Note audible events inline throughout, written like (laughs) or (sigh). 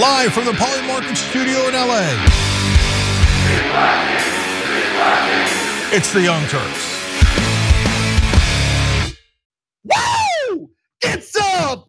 live from the Polymarket studio in LA. It's the Young Turks. Woo! It's up!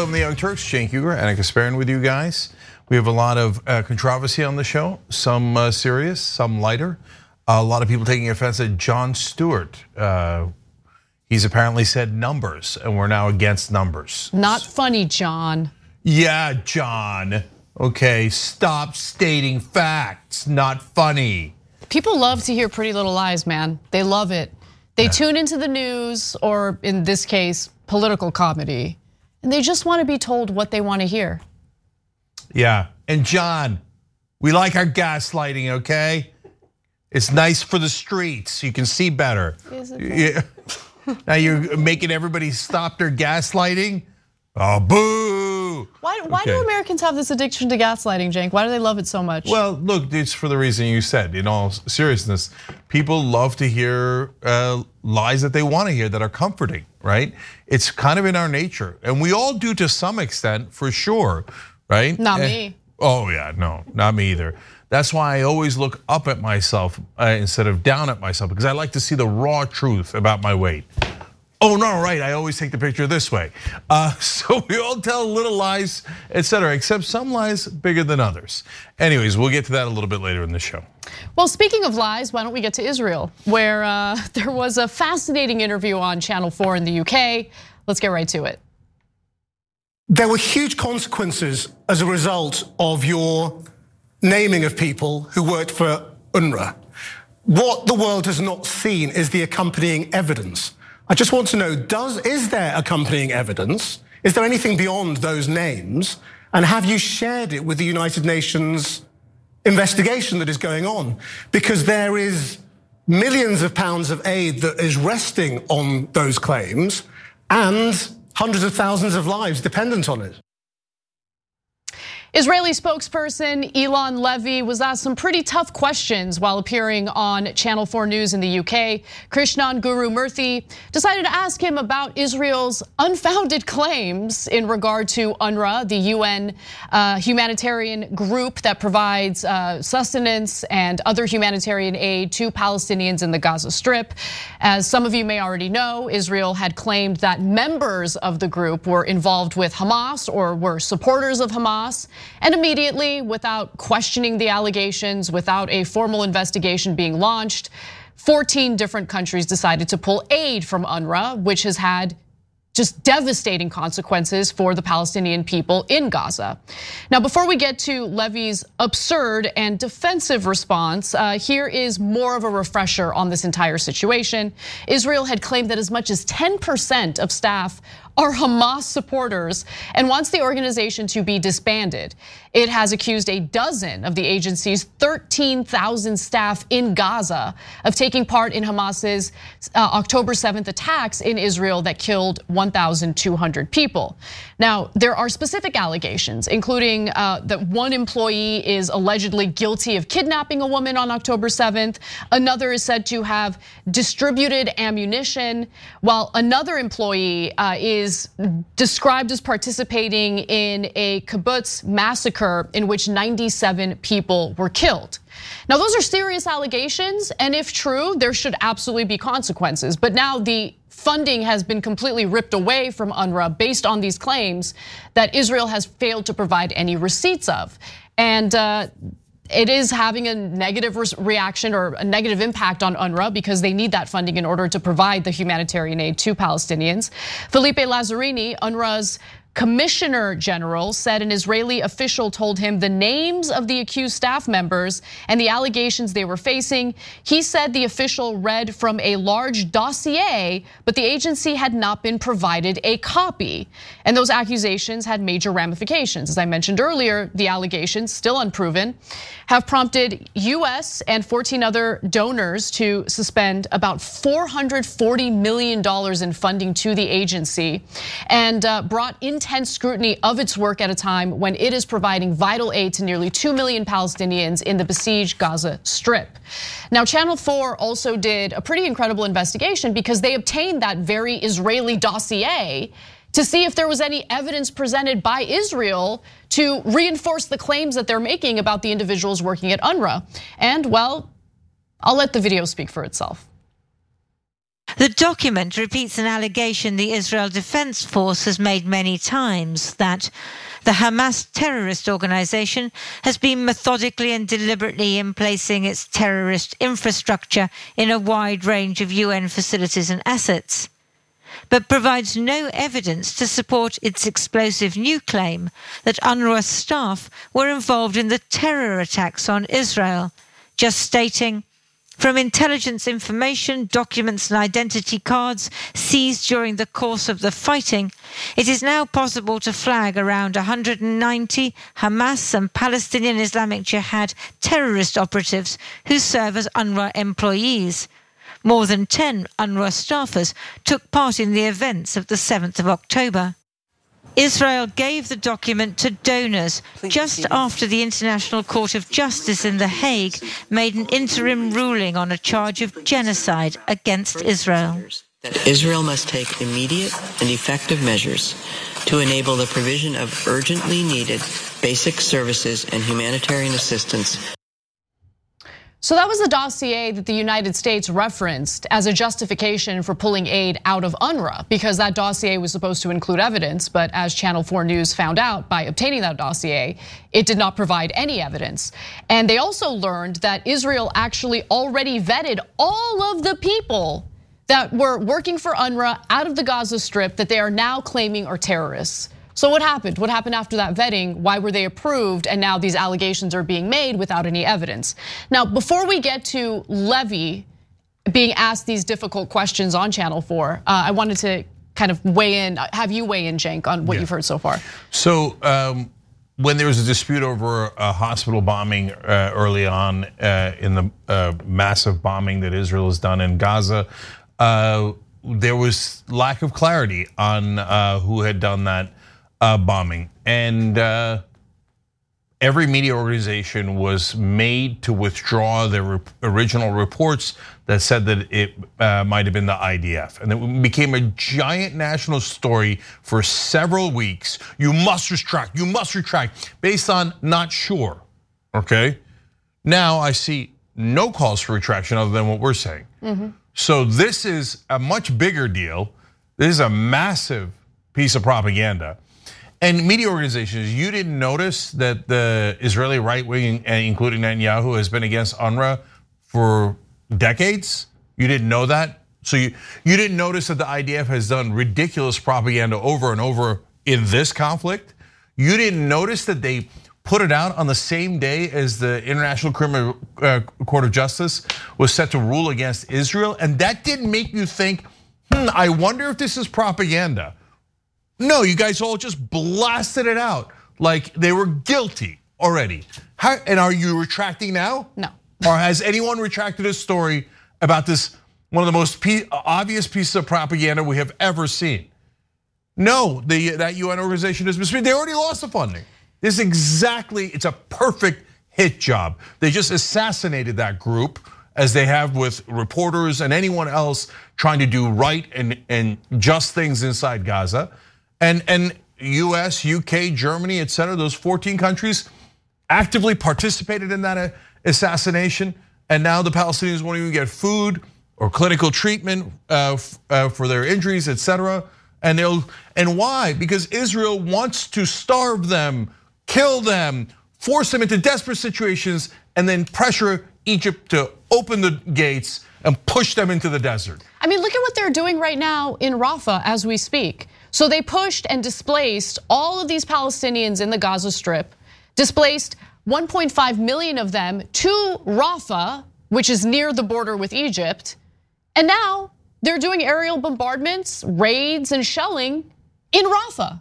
Welcome to the Young Turks. Cenk Uygur, Ana Kasparian with you guys. We have a lot of uh, controversy on the show, some uh, serious, some lighter. A lot of people taking offense at Jon Stewart. Uh, he's apparently said numbers, and we're now against numbers. Not funny, Jon. Yeah, Jon. Okay, stop stating facts. Not funny. People love to hear pretty little lies, man. They love it. They tune into the news, or in this case, political comedy, and they just want to be told what they want to hear. Yeah, and Jon, we like our gaslighting, okay? It's nice for the streets. You can see better. Yeah. (laughs) now you're making everybody stop their gaslighting. Oh, boo! Why, why do Americans have this addiction to gaslighting, Cenk? Why do they love it so much? Well, look, it's for the reason you said. In all seriousness, people love to hear uh, lies that they want to hear that are comforting, right? It's kind of in our nature, and we all do to some extent, for sure, right? Not Eh, me. Oh yeah, no, not me either. That's why I always look up at myself uh, instead of down at myself because I like to see the raw truth about my weight. Oh no, right? I always take the picture this way. Uh, (laughs) so we all tell little lies, etc. Except some lies bigger than others. Anyways, we'll get to that a little bit later in the show. Well, speaking of lies, why don't we get to Israel, where uh, (laughs) there was a fascinating interview on Channel 4 in the UK. Let's get right to it. There were huge consequences as a result of your naming of people who worked for UNRWA. What the world has not seen is the accompanying evidence. I just want to know, does is there accompanying evidence? Is there anything beyond those names? And have you shared it with the United Nations investigation that is going on? Because there is millions of pounds of aid that is resting on those claims and hundreds of thousands of lives dependent on it. Israeli spokesperson Eylon Levy was asked some pretty tough questions while appearing on Channel 4 News in the UK. Krishnan Guru Murthy decided to ask him about Israel's unfounded claims in regard to UNRWA, the UN uh, humanitarian group that provides uh, sustenance and other humanitarian aid to Palestinians in the Gaza Strip. As some of you may already know, Israel had claimed that members of the group were involved with Hamas or were supporters of Hamas. And immediately, without questioning the allegations, without a formal investigation being launched, 14 different countries decided to pull aid from UNRWA, which has had just devastating consequences for the Palestinian people in Gaza. Now, before we get to Levy's absurd and defensive response, uh, here is more of a refresher on this entire situation. Israel had claimed that as much as 10% of staff are Hamas supporters and wants the organization to be disbanded. It has accused a dozen of the agency's 13,000 staff in Gaza of taking part in Hamas's uh, October 7th attacks in Israel that killed 1,200 people. Now, there are specific allegations, including uh, that one employee is allegedly guilty of kidnapping a woman on October 7th. Another is said to have distributed ammunition, while another employee uh, is described as participating in a kibbutz massacre in which 97 people were killed. Now, those are serious allegations, and if true, there should absolutely be consequences. But now the funding has been completely ripped away from UNRWA based on these claims that Israel has failed to provide any receipts of. And uh, it is having a negative reaction or a negative impact on UNRWA because they need that funding in order to provide the humanitarian aid to Palestinians. Philippe Lazzarini, UNRWA's commissioner general said an Israeli official told him the names of the accused staff members and the allegations they were facing. He said the official read from a large dossier, but the agency had not been provided a copy. And those accusations had major ramifications. As I mentioned earlier, the allegations, still unproven, have prompted US and 14 other donors to suspend about $440 million in funding to the agency and uh, brought intense scrutiny of its work at a time when it is providing vital aid to nearly 2 million Palestinians in the besieged Gaza Strip. Now, Channel 4 also did a pretty incredible investigation because they obtained that very Israeli dossier to see if there was any evidence presented by Israel to reinforce the claims that they're making about the individuals working at UNRWA. And well, I'll let the video speak for itself. The document repeats an allegation the Israel Defense Force has made many times that the Hamas terrorist organization has been methodically and deliberately in placing its terrorist infrastructure in a wide range of UN facilities and assets but provides no evidence to support its explosive new claim that UNRWA staff were involved in the terror attacks on Israel, just stating from intelligence information, documents, and identity cards seized during the course of the fighting, it is now possible to flag around 190 Hamas and Palestinian Islamic Jihad terrorist operatives who serve as UNRWA employees. More than 10 UNRWA staffers took part in the events of the 7th of October. Israel gave the document to donors just after the International Court of Justice in The Hague made an interim ruling on a charge of genocide against Israel. That Israel must take immediate and effective measures to enable the provision of urgently needed basic services and humanitarian assistance so that was the dossier that the United States referenced as a justification for pulling aid out of UNRWA because that dossier was supposed to include evidence, but as Channel 4 News found out by obtaining that dossier, it did not provide any evidence. And they also learned that Israel actually already vetted all of the people that were working for UNRWA out of the Gaza Strip that they are now claiming are terrorists. So what happened? What happened after that vetting? Why were they approved? And now these allegations are being made without any evidence. Now, before we get to Levy being asked these difficult questions on Channel 4, uh, I wanted to kind of weigh in, have you weigh in, Cenk, on what yeah. you've heard so far. So um, when there was a dispute over a hospital bombing uh, early on uh, in the uh, massive bombing that Israel has done in Gaza, uh, there was lack of clarity on uh, who had done that uh, bombing, and uh, every media organization was made to withdraw their original reports that said that it uh, might have been the IDF, and it became a giant national story for several weeks. You must retract. You must retract, based on not sure. Okay, now I see no calls for retraction other than what we're saying. Mm -hmm. So this is a much bigger deal. This is a massive piece of propaganda. And media organizations, you didn't notice that the Israeli right wing, uh, including Netanyahu, has been against UNRWA for decades? You didn't know that? So you, you didn't notice that the IDF has done ridiculous propaganda over and over in this conflict? You didn't notice that they put it out on the same day as the International Criminal uh, Court of Justice was set to rule against Israel? And that didn't make you think, hmm, I wonder if this is propaganda. No, you guys all just blasted it out like they were guilty already. How, and are you retracting now? No. Or has anyone retracted a story about this, one of the most obvious pieces of propaganda we have ever seen? No, the, that UN organization has been, they already lost the funding. This is exactly, it's a perfect hit job. They just assassinated that group as they have with reporters and anyone else trying to do right and, and just things inside Gaza. And, and US, UK, Germany, et cetera, those 14 countries actively participated in that uh, assassination. And now the Palestinians won't even get food or clinical treatment uh, uh, for their injuries, et cetera. And they'll and why? Because Israel wants to starve them, kill them, force them into desperate situations, and then pressure Egypt to open the gates and push them into the desert. I mean, look at what they're doing right now in Rafah as we speak. So they pushed and displaced all of these Palestinians in the Gaza Strip, displaced 1.5 million of them to Rafah, which is near the border with Egypt. And now they're doing aerial bombardments, raids, and shelling in Rafah,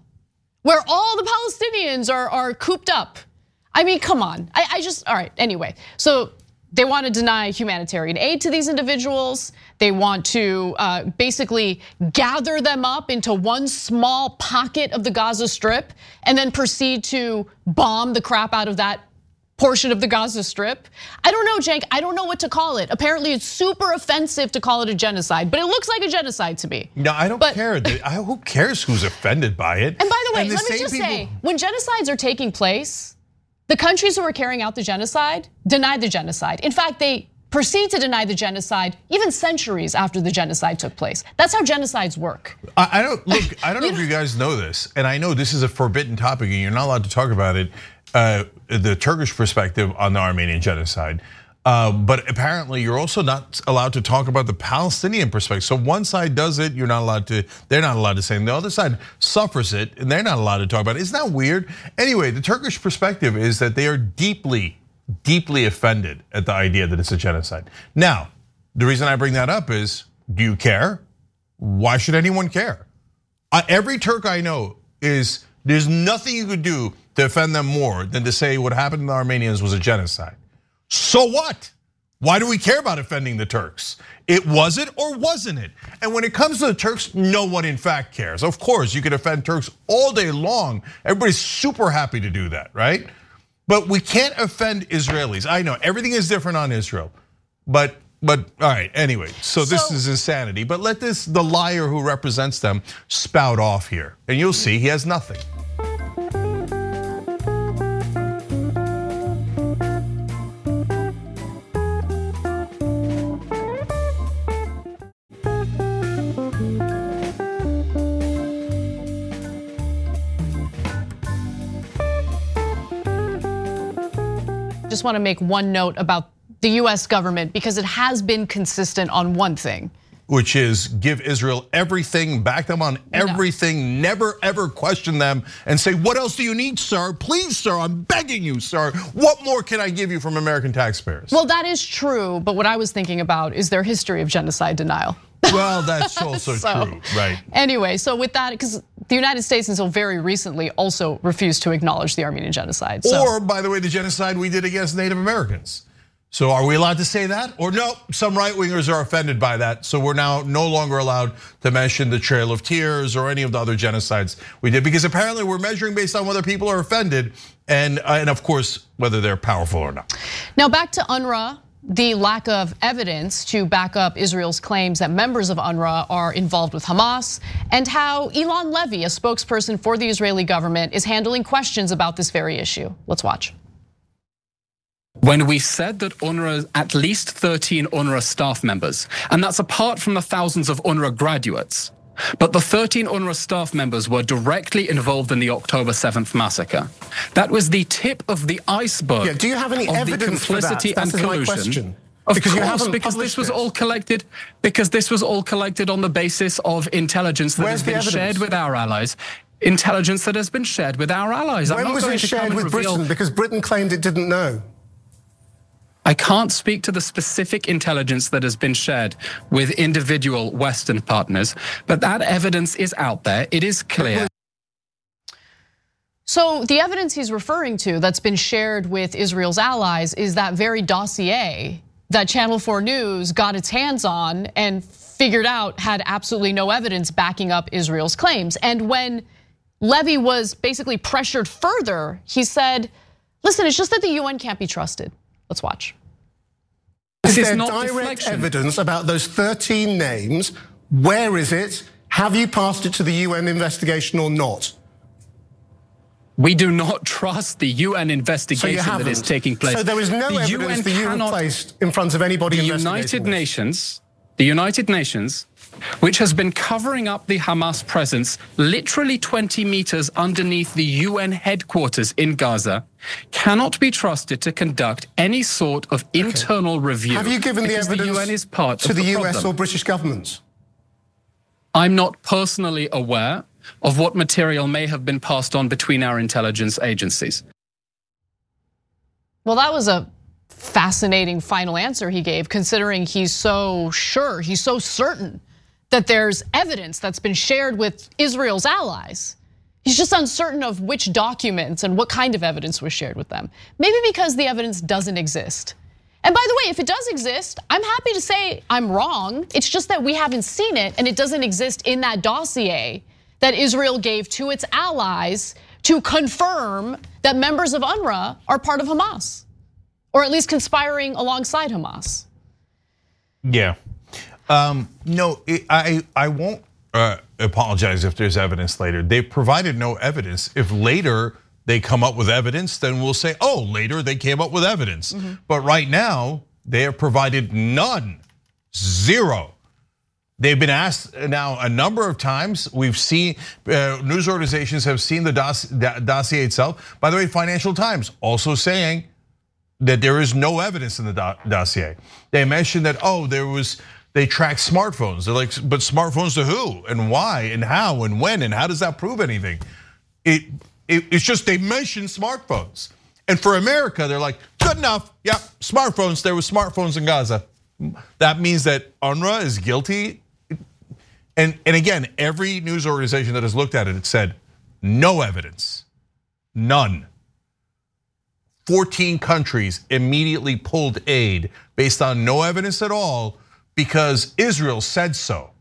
where all the Palestinians are, are cooped up. I mean, come on. I, I just, all right, anyway. So they want to deny humanitarian aid to these individuals. They want to uh, basically gather them up into one small pocket of the Gaza Strip and then proceed to bomb the crap out of that portion of the Gaza Strip. I don't know, Cenk. I don't know what to call it. Apparently, it's super offensive to call it a genocide, but it looks like a genocide to me. No, I don't but, care. Who cares who's offended by it? And by the way, the let me just people... say, when genocides are taking place, the countries who were carrying out the genocide deny the genocide. In fact, they proceed to deny the genocide even centuries after the genocide took place. That's how genocides work. I, don't look. (laughs) I don't know if you guys know this, and I know this is a forbidden topic, and you're not allowed to talk about it. Uh, the Turkish perspective on the Armenian genocide. Uh, but apparently, you're also not allowed to talk about the Palestinian perspective. So one side does it, you're not allowed to. They're not allowed to say. And the other side suffers it, and they're not allowed to talk about it. Isn't that weird? Anyway, the Turkish perspective is that they are deeply, deeply offended at the idea that it's a genocide. Now, the reason I bring that up is, do you care? Why should anyone care? Every Turk I know is there's nothing you could do to offend them more than to say what happened to the Armenians was a genocide. So what? Why do we care about offending the Turks? It was it or wasn't it? And when it comes to the Turks, no one in fact cares. Of course, you can offend Turks all day long. Everybody's super happy to do that, right? But we can't offend Israelis. I know everything is different on Israel. But but all right, anyway, so this is insanity. But let this the liar who represents them spout off here. And you'll see he has nothing. Just want to make one note about the US government because it has been consistent on one thing. Which is give Israel everything, back them on everything, no. never ever question them and say, What else do you need, sir? Please, sir, I'm begging you, sir. What more can I give you from American taxpayers? Well, that is true, but what I was thinking about is their history of genocide denial. Well, that's (laughs) also so, true, right? Anyway, so with that, because the United States until very recently also refused to acknowledge the Armenian genocide. So. Or, by the way, the genocide we did against Native Americans. So are we allowed to say that? Or no, some right wingers are offended by that. So we're now no longer allowed to mention the Trail of Tears or any of the other genocides we did because apparently we're measuring based on whether people are offended and, and of course, whether they're powerful or not. Now back to UNRWA the lack of evidence to back up Israel's claims that members of UNRWA are involved with Hamas, and how Eylon Levy, a spokesperson for the Israeli government, is handling questions about this very issue. Let's watch. When we said that UNRWA, at least 13 UNRWA staff members, and that's apart from the thousands of UNRWA graduates, but the 13 UNRWA staff members were directly involved in the October 7th massacre. That was the tip of the iceberg. Yeah, do you have any evidence for that? and collusion. Of because course, because this was all collected, because this was all collected on the basis of intelligence that Where's has been shared with our allies. Intelligence that has been shared with our allies. When was it shared with. Britain? Because Britain claimed it didn't know. I can't speak to the specific intelligence that has been shared with individual Western partners, but that evidence is out there. It is clear. So the evidence he's referring to that's been shared with Israel's allies is that very dossier that Channel 4 News got its hands on and figured out had absolutely no evidence backing up Israel's claims. And when Levy was basically pressured further, he said, listen, it's just that the UN can't be trusted. Let's watch. This Is there direct deflection. evidence about those 13 names? Where is it? Have you passed it to the UN investigation or not? We do not (laughs) trust the UN investigation so that is taking place. So there is no the evidence UN that you have placed in front of anybody. The United Nations, the United Nations which has been covering up the Hamas presence literally 20 meters underneath the UN headquarters in Gaza, cannot be trusted to conduct any sort of okay. internal review. Have you given the evidence the UN is part to the, the US or British governments? I'm not personally aware of what material may have been passed on between our intelligence agencies. Well, that was a fascinating final answer he gave, considering he's so sure, he's so certain that there's evidence that's been shared with Israel's allies. He's just uncertain of which documents and what kind of evidence was shared with them. Maybe because the evidence doesn't exist. And by the way, if it does exist, I'm happy to say I'm wrong. It's just that we haven't seen it and it doesn't exist in that dossier that Israel gave to its allies to confirm that members of UNRWA are part of Hamas, or at least conspiring alongside Hamas. Yeah. Um, no, I I won't uh, apologize if there's evidence later. They provided no evidence. If later they come up with evidence, then we'll say, oh, later they came up with evidence. Mm -hmm. But right now, they have provided none, zero. They've been asked now a number of times. We've seen uh, news organizations have seen the dossier itself. By the way, Financial Times also saying that there is no evidence in the dossier. They mentioned that oh, there was they track smartphones. They're like, but smartphones to who and why and how and when and how does that prove anything? It, it it's just they mention smartphones. And for America, they're like, good enough. Yep, smartphones. There was smartphones in Gaza. That means that UNRWA is guilty. And, and again, every news organization that has looked at it, it said no evidence, none. 14 countries immediately pulled aid based on no evidence at all because Israel said so.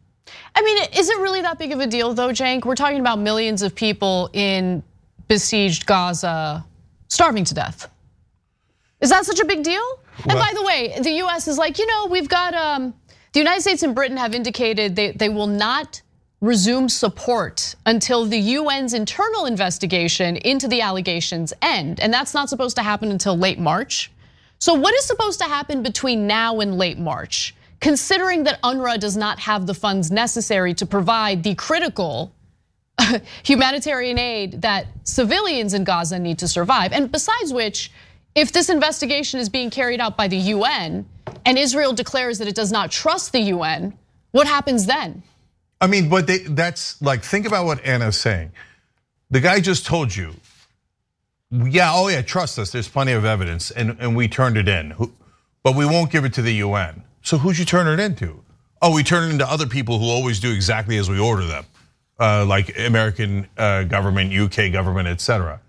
I mean, is it really that big of a deal though, Cenk? We're talking about millions of people in besieged Gaza starving to death. Is that such a big deal? Well, and by the way, the US is like, you know, we've got um, the United States and Britain have indicated they, they will not resume support until the UN's internal investigation into the allegations end. And that's not supposed to happen until late March. So what is supposed to happen between now and late March? Considering that UNRWA does not have the funds necessary to provide the critical (laughs) humanitarian aid that civilians in Gaza need to survive. And besides which, if this investigation is being carried out by the UN and Israel declares that it does not trust the UN, what happens then? I mean, but they, that's like, think about what Ana's saying. The guy just told you, yeah, oh yeah, trust us, there's plenty of evidence, and, and we turned it in, but we won't give it to the UN. So who'd you turn it into? Oh, we turn it into other people who always do exactly as we order them, uh, like American uh, government, UK government, etc.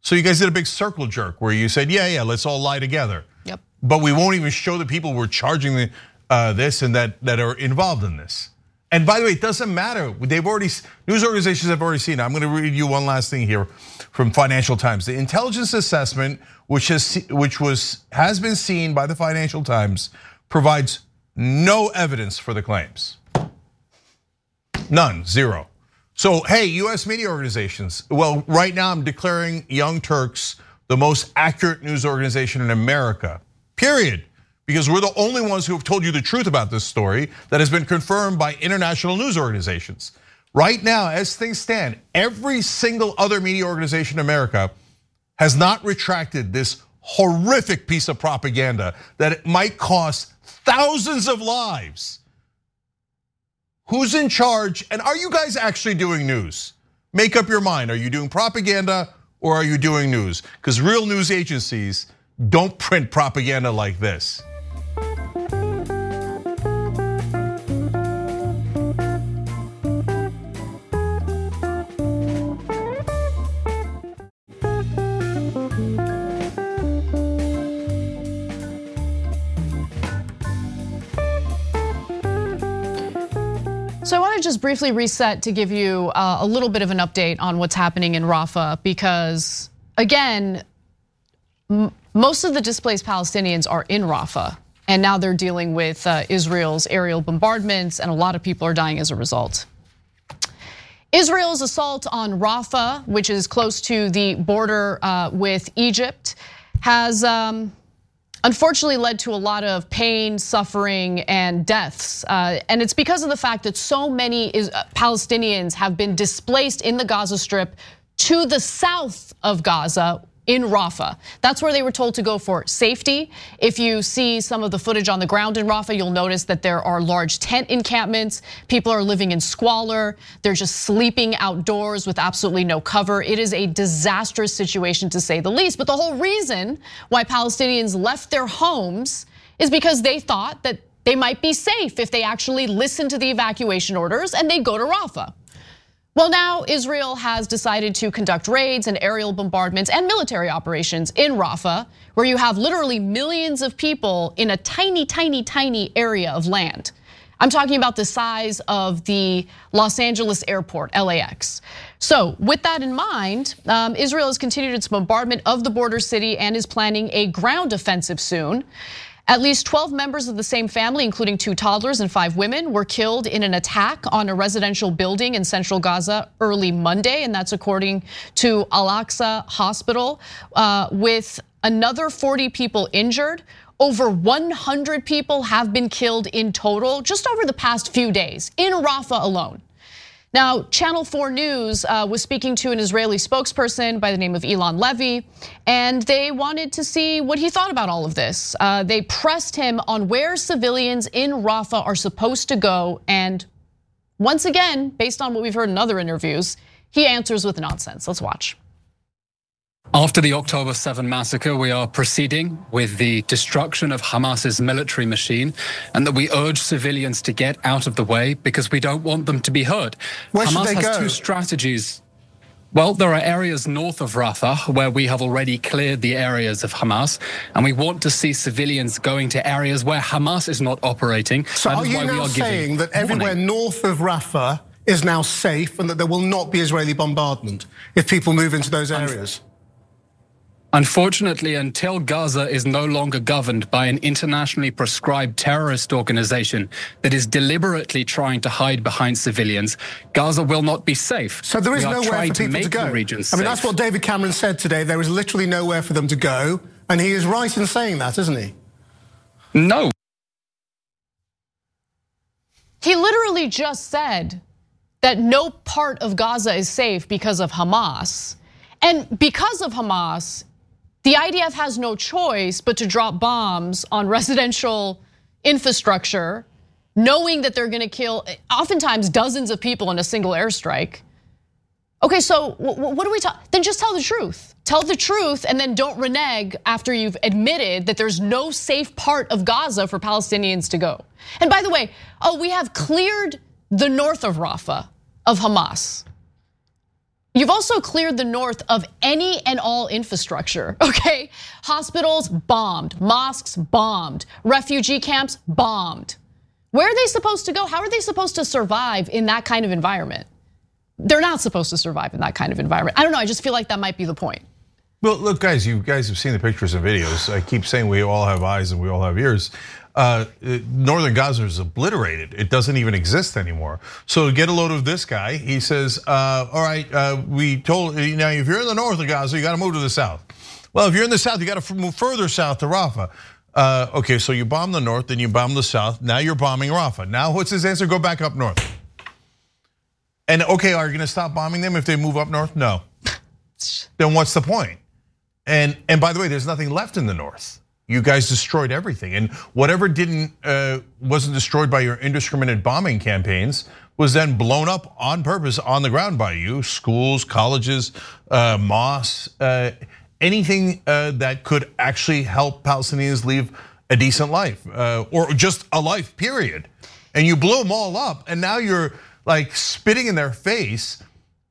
So you guys did a big circle jerk where you said, yeah, yeah, let's all lie together. Yep. But we won't even show the people we're charging the, uh, this and that that are involved in this. And by the way, it doesn't matter. They've already news organizations have already seen. It. I'm going to read you one last thing here from Financial Times. The intelligence assessment, which has which was has been seen by the Financial Times, provides no evidence for the claims. None, zero. So, hey, US media organizations, well, right now I'm declaring Young Turks the most accurate news organization in America, period. Because we're the only ones who have told you the truth about this story that has been confirmed by international news organizations. Right now, as things stand, every single other media organization in America has not retracted this horrific piece of propaganda that it might cost thousands of lives. Who's in charge? And are you guys actually doing news? Make up your mind. Are you doing propaganda or are you doing news? Because real news agencies don't print propaganda like this. Just briefly reset to give you uh, a little bit of an update on what's happening in Rafah because, again, most of the displaced Palestinians are in Rafah. And now they're dealing with uh, Israel's aerial bombardments, and a lot of people are dying as a result. Israel's assault on Rafah, which is close to the border uh, with Egypt, has um, unfortunately led to a lot of pain, suffering, and deaths. Uh, and it's because of the fact that so many uh, Palestinians have been displaced in the Gaza Strip to the south of Gaza, in Rafah. That's where they were told to go for safety. If you see some of the footage on the ground in Rafah, you'll notice that there are large tent encampments. People are living in squalor. They're just sleeping outdoors with absolutely no cover. It is a disastrous situation to say the least. But the whole reason why Palestinians left their homes is because they thought that they might be safe if they actually listened to the evacuation orders and they go to Rafah. Well, now Israel has decided to conduct raids and aerial bombardments and military operations in Rafah, where you have literally millions of people in a tiny, tiny, tiny area of land. I'm talking about the size of the Los Angeles airport, LAX. So, with that in mind, um, Israel has continued its bombardment of the border city and is planning a ground offensive soon. At least 12 members of the same family, including two toddlers and five women, were killed in an attack on a residential building in central Gaza early Monday, and that's according to Al Aqsa Hospital, uh, with another 40 people injured. Over 100 people have been killed in total just over the past few days in Rafah alone. Now, Channel 4 News uh, was speaking to an Israeli spokesperson by the name of Eylon Levy, and they wanted to see what he thought about all of this. Uh, they pressed him on where civilians in Rafah are supposed to go, and once again, based on what we've heard in other interviews, he answers with nonsense. Let's watch. After the October 7 massacre, we are proceeding with the destruction of Hamas's military machine and that we urge civilians to get out of the way because we don't want them to be hurt. Where Hamas has go? two strategies. Well, there are areas north of Rafah where we have already cleared the areas of Hamas, and we want to see civilians going to areas where Hamas is not operating. So, that are you now saying that everywhere warning. north of Rafah is now safe and that there will not be Israeli bombardment if people move into those areas? Unfortunately, until Gaza is no longer governed by an internationally prescribed terrorist organization that is deliberately trying to hide behind civilians, Gaza will not be safe. So there is nowhere for people to, to go. I mean, safe. that's what David Cameron said today. There is literally nowhere for them to go. And he is right in saying that, isn't he? No. He literally just said that no part of Gaza is safe because of Hamas. And because of Hamas, the IDF has no choice but to drop bombs on residential infrastructure, knowing that they're gonna kill oftentimes dozens of people in a single airstrike. Okay, so what do we talk? Then just tell the truth. Tell the truth and then don't renege after you've admitted that there's no safe part of Gaza for Palestinians to go. And by the way, oh, we have cleared the north of Rafah of Hamas. You've also cleared the north of any and all infrastructure, (laughs) okay? Hospitals bombed, mosques bombed, refugee camps bombed. Where are they supposed to go? How are they supposed to survive in that kind of environment? They're not supposed to survive in that kind of environment. I don't know, I just feel like that might be the point. Well, look, guys, you guys have seen the pictures and videos. I keep saying we all have eyes and we all have ears. Uh, northern Gaza is obliterated. It doesn't even exist anymore. So get a load of this guy, he says, uh, all right, uh, we told, you now if you're in the north of Gaza, you gotta move to the south. Well, if you're in the south, you gotta move further south to Rafah. Uh, okay, so you bomb the north, then you bomb the south. Now you're bombing Rafah. Now what's his answer? Go back up north. And okay, are you gonna stop bombing them if they move up north? No. (laughs) then what's the point? And and by the way, there's nothing left in the north. You guys destroyed everything, and whatever didn't uh, wasn't destroyed by your indiscriminate bombing campaigns was then blown up on purpose on the ground by you. Schools, colleges, uh, mosques, uh, anything that could actually help Palestinians live a decent life or just a life. Period. And you blew them all up, and now you're like spitting in their face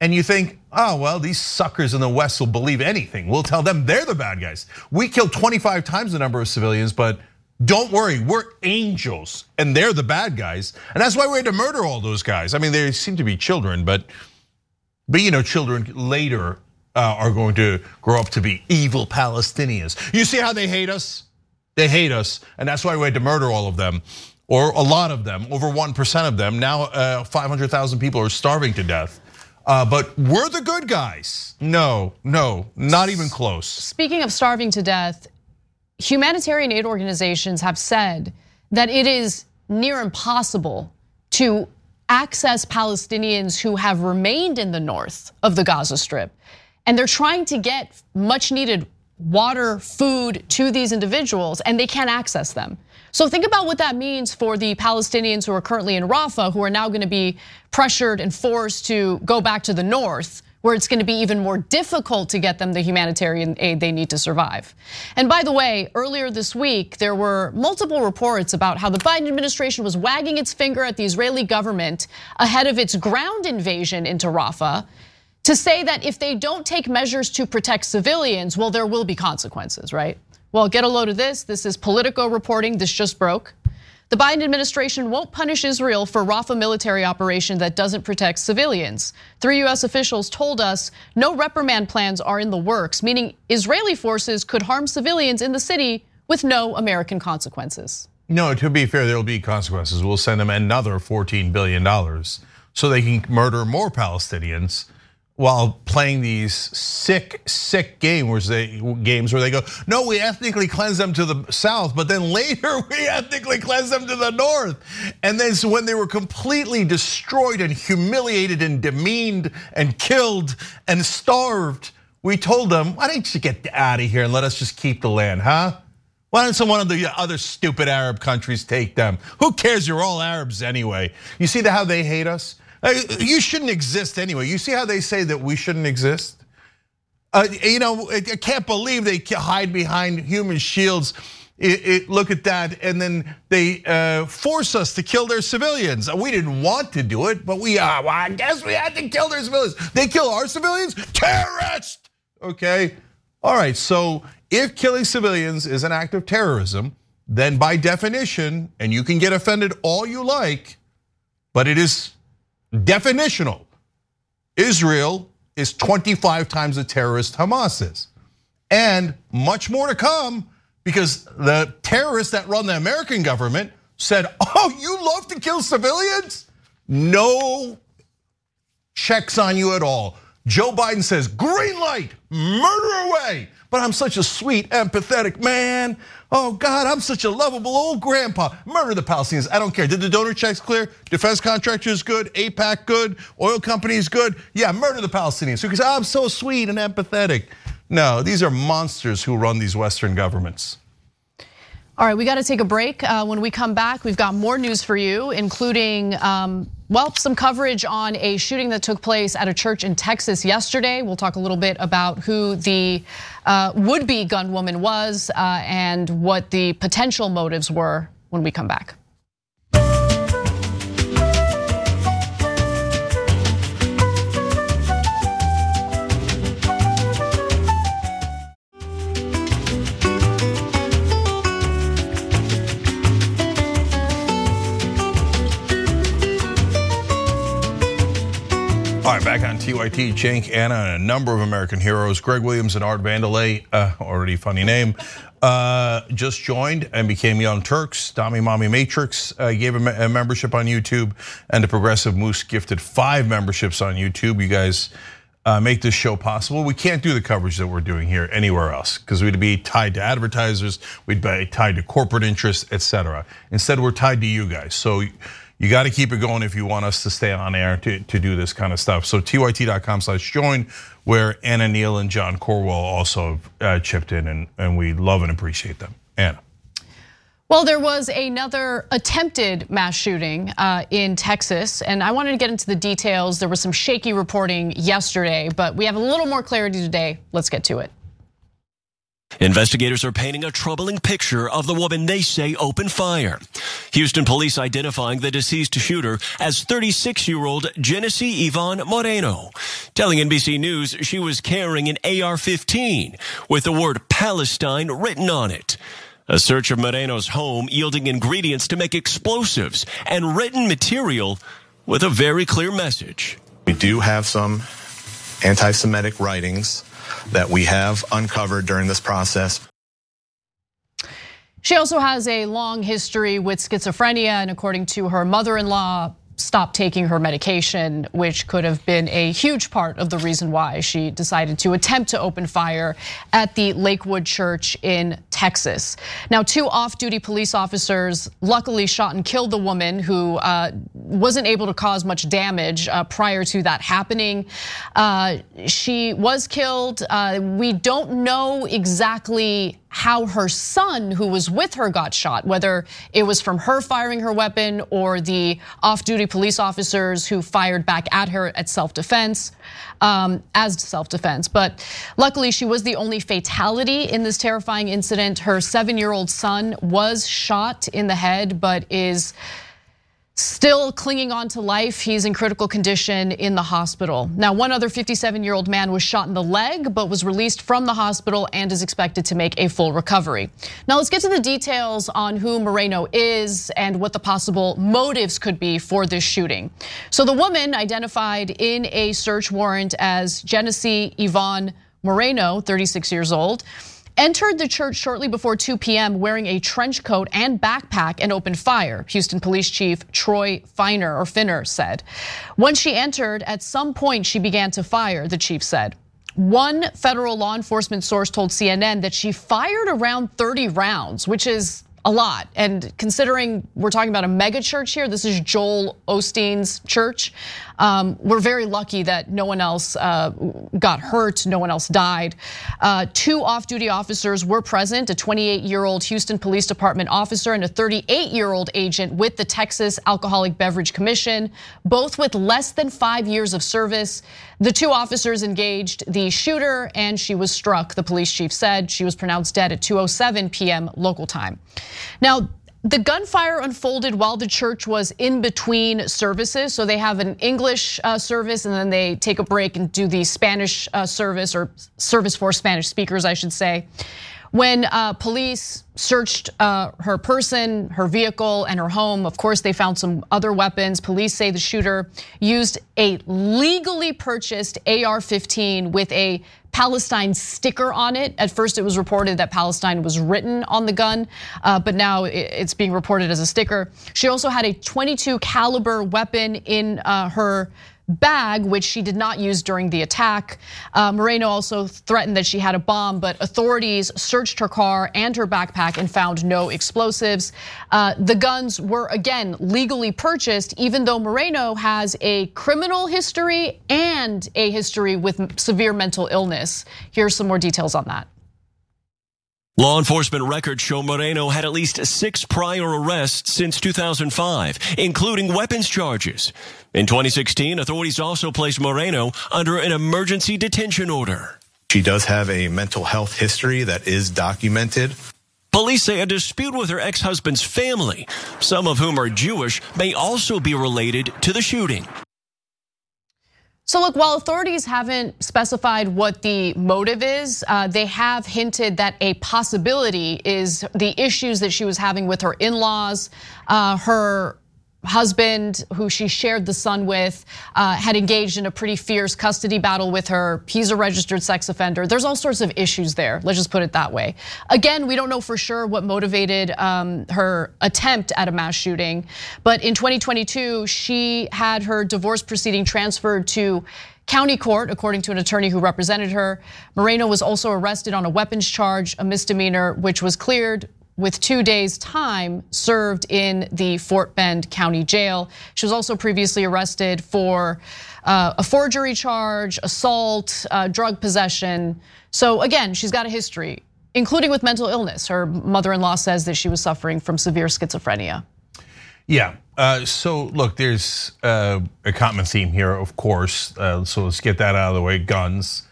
and you think, oh, well, these suckers in the West will believe anything. We'll tell them they're the bad guys. We killed 25 times the number of civilians, but don't worry, we're angels and they're the bad guys. And that's why we had to murder all those guys. I mean, they seem to be children, but, but you know, children later uh, are going to grow up to be evil Palestinians. You see how they hate us? They hate us, and that's why we had to murder all of them, or a lot of them, over 1% of them. Now uh, 500,000 people are starving to death. Uh, but we're the good guys. No, no, not even close. Speaking of starving to death, humanitarian aid organizations have said that it is near impossible to access Palestinians who have remained in the north of the Gaza Strip. and they're trying to get much needed water, food to these individuals, and they can't access them. So think about what that means for the Palestinians who are currently in Rafah, who are now going to be pressured and forced to go back to the north where it's going to be even more difficult to get them the humanitarian aid they need to survive. And by the way, earlier this week, there were multiple reports about how the Biden administration was wagging its finger at the Israeli government ahead of its ground invasion into Rafah to say that if they don't take measures to protect civilians, well, there will be consequences, right? Well, get a load of this. This is Politico reporting. This just broke. The Biden administration won't punish Israel for Rafah military operation that doesn't protect civilians. Three US officials told us no reprimand plans are in the works, meaning Israeli forces could harm civilians in the city with no American consequences. No, to be fair, there'll be consequences. We'll send them another $14 billion so they can murder more Palestinians while playing these sick, sick games where they games where they go, no, we ethnically cleanse them to the south, but then (laughs) later we ethnically cleanse them to the north. And then so when they were completely destroyed and humiliated and demeaned and killed and starved, we told them, why don't you get out of here and let us just keep the land, huh? Why don't some one of the other stupid Arab countries take them? Who cares? You're all Arabs anyway. You see how they hate us? You shouldn't exist anyway. You see how they say that we shouldn't exist? Uh, you know, I can't believe they hide behind human shields. It, it, look at that, and then they uh, force us to kill their civilians. We didn't want to do it, but we, uh, well, I guess we had to kill their civilians. They kill our civilians, terrorist. Okay, all right. So if killing civilians is an act of terrorism, then by definition, and you can get offended all you like, but it is definitional. Israel is 25 times the terrorist Hamas is. And much more to come because the terrorists that run the American government said, oh, you love to kill civilians? No checks on you at all. Joe Biden says, green light, murder away. But I'm such a sweet, empathetic man. Oh God, I'm such a lovable old grandpa. Murder the Palestinians. I don't care. Did the donor checks clear? Defense contractors good. AIPAC good. Oil companies good. Yeah, murder the Palestinians because I'm so sweet and empathetic. No, these are monsters who run these Western governments. All right, we got to take a break. Uh, when we come back, we've got more news for you, including um, well, some coverage on a shooting that took place at a church in Texas yesterday. We'll talk a little bit about who the uh, would-be gunwoman was uh, and what the potential motives were when we come back. All right, back on TYT, Cenk, Ana, and a number of American heroes. Greg Williams and Art Vandelay, uh, already funny name, uh, just joined and became Young Turks. Dami Mommy Matrix uh, gave a, a, membership on YouTube, and the Progressive Moose gifted five memberships on YouTube. You guys uh, make this show possible. We can't do the coverage that we're doing here anywhere else because we'd be tied to advertisers, we'd be tied to corporate interests, etc. Instead, we're tied to you guys. So you got to keep it going if you want us to stay on air to, to do this kind of stuff. So tyt.com slash join, where Anna Neal and John Corwell also uh, chipped in, and, and we love and appreciate them. Ana. Well, there was another attempted mass shooting uh, in Texas, and I wanted to get into the details. There was some shaky reporting yesterday, but we have a little more clarity today. Let's get to it. Investigators are painting a troubling picture of the woman they say opened fire. Houston police identifying the deceased shooter as 36 year old Genesse Ivonne Moreno, telling NBC News she was carrying an AR 15 with the word Palestine written on it. A search of Moreno's home yielding ingredients to make explosives and written material with a very clear message. We do have some anti Semitic writings that we have uncovered during this process. She also has a long history with schizophrenia, and according to her mother in law, stopped taking her medication, which could have been a huge part of the reason why she decided to attempt to open fire at the Lakewood Church in Texas. Now, two off duty police officers luckily shot and killed the woman who uh, wasn't able to cause much damage uh, prior to that happening. Uh, she was killed. We don't know exactly how her son, who was with her, got shot, whether it was from her firing her weapon or the off duty police officers who fired back at her at self defense, um, as self defense. But luckily, she was the only fatality in this terrifying incident. Her seven year old son was shot in the head, but is still clinging on to life. He's in critical condition in the hospital. Now, one other 57 year old man was shot in the leg, but was released from the hospital and is expected to make a full recovery. Now, let's get to the details on who Moreno is and what the possible motives could be for this shooting. So, the woman identified in a search warrant as Genesse Ivonne Moreno, 36 years old entered the church shortly before 2 p.m. wearing a trench coat and backpack and opened fire, Houston Police Chief Troy Finer or Finner said. When she entered, at some point she began to fire, the chief said. One federal law enforcement source told CNN that she fired around 30 rounds, which is a lot. And considering we're talking about a mega church here, this is Joel Osteen's church. Um, we're very lucky that no one else uh, got hurt, no one else died. Uh, two off duty officers were present a 28 year old Houston Police Department officer and a 38 year old agent with the Texas Alcoholic Beverage Commission, both with less than five years of service. The two officers engaged the shooter and she was struck. The police chief said she was pronounced dead at 2:07 p.m. local time. Now, the gunfire unfolded while the church was in between services. So they have an English uh, service and then they take a break and do the Spanish uh, service or service for Spanish speakers, I should say. When uh, police searched uh, her person, her vehicle, and her home, of course, they found some other weapons. Police say the shooter used a legally purchased AR 15 with a Palestine sticker on it. At first, it was reported that Palestine was written on the gun, uh, but now it's being reported as a sticker. She also had a 22 caliber weapon in uh, her bag, which she did not use during the attack. Uh, Moreno also threatened that she had a bomb, but authorities searched her car and her backpack and found no explosives. Uh, the guns were again legally purchased, even though Moreno has a criminal history and a history with severe mental illness. Here's some more details on that. Law enforcement records show Moreno had at least six prior arrests since 2005, including weapons charges. In 2016, authorities also placed Moreno under an emergency detention order. She does have a mental health history that is documented. Police say a dispute with her ex husband's family, some of whom are Jewish, may also be related to the shooting. So look, while authorities haven't specified what the motive is, uh, they have hinted that a possibility is the issues that she was having with her in-laws, uh, her husband, who she shared the son with, uh, had engaged in a pretty fierce custody battle with her. He's a registered sex offender. There's all sorts of issues there. Let's just put it that way. Again, we don't know for sure what motivated um, her attempt at a mass shooting, but in 2022, she had her divorce proceeding transferred to county court, according to an attorney who represented her. Moreno was also arrested on a weapons charge, a misdemeanor, which was cleared with two days' time served in the Fort Bend County Jail. She was also previously arrested for uh, a forgery charge, assault, uh, drug possession. So again, she's got a history, including with mental illness. Her mother-in-law says that she was suffering from severe schizophrenia. Yeah. Uh, so look, there's a common theme here, of course. so let's get that out of the way. Guns.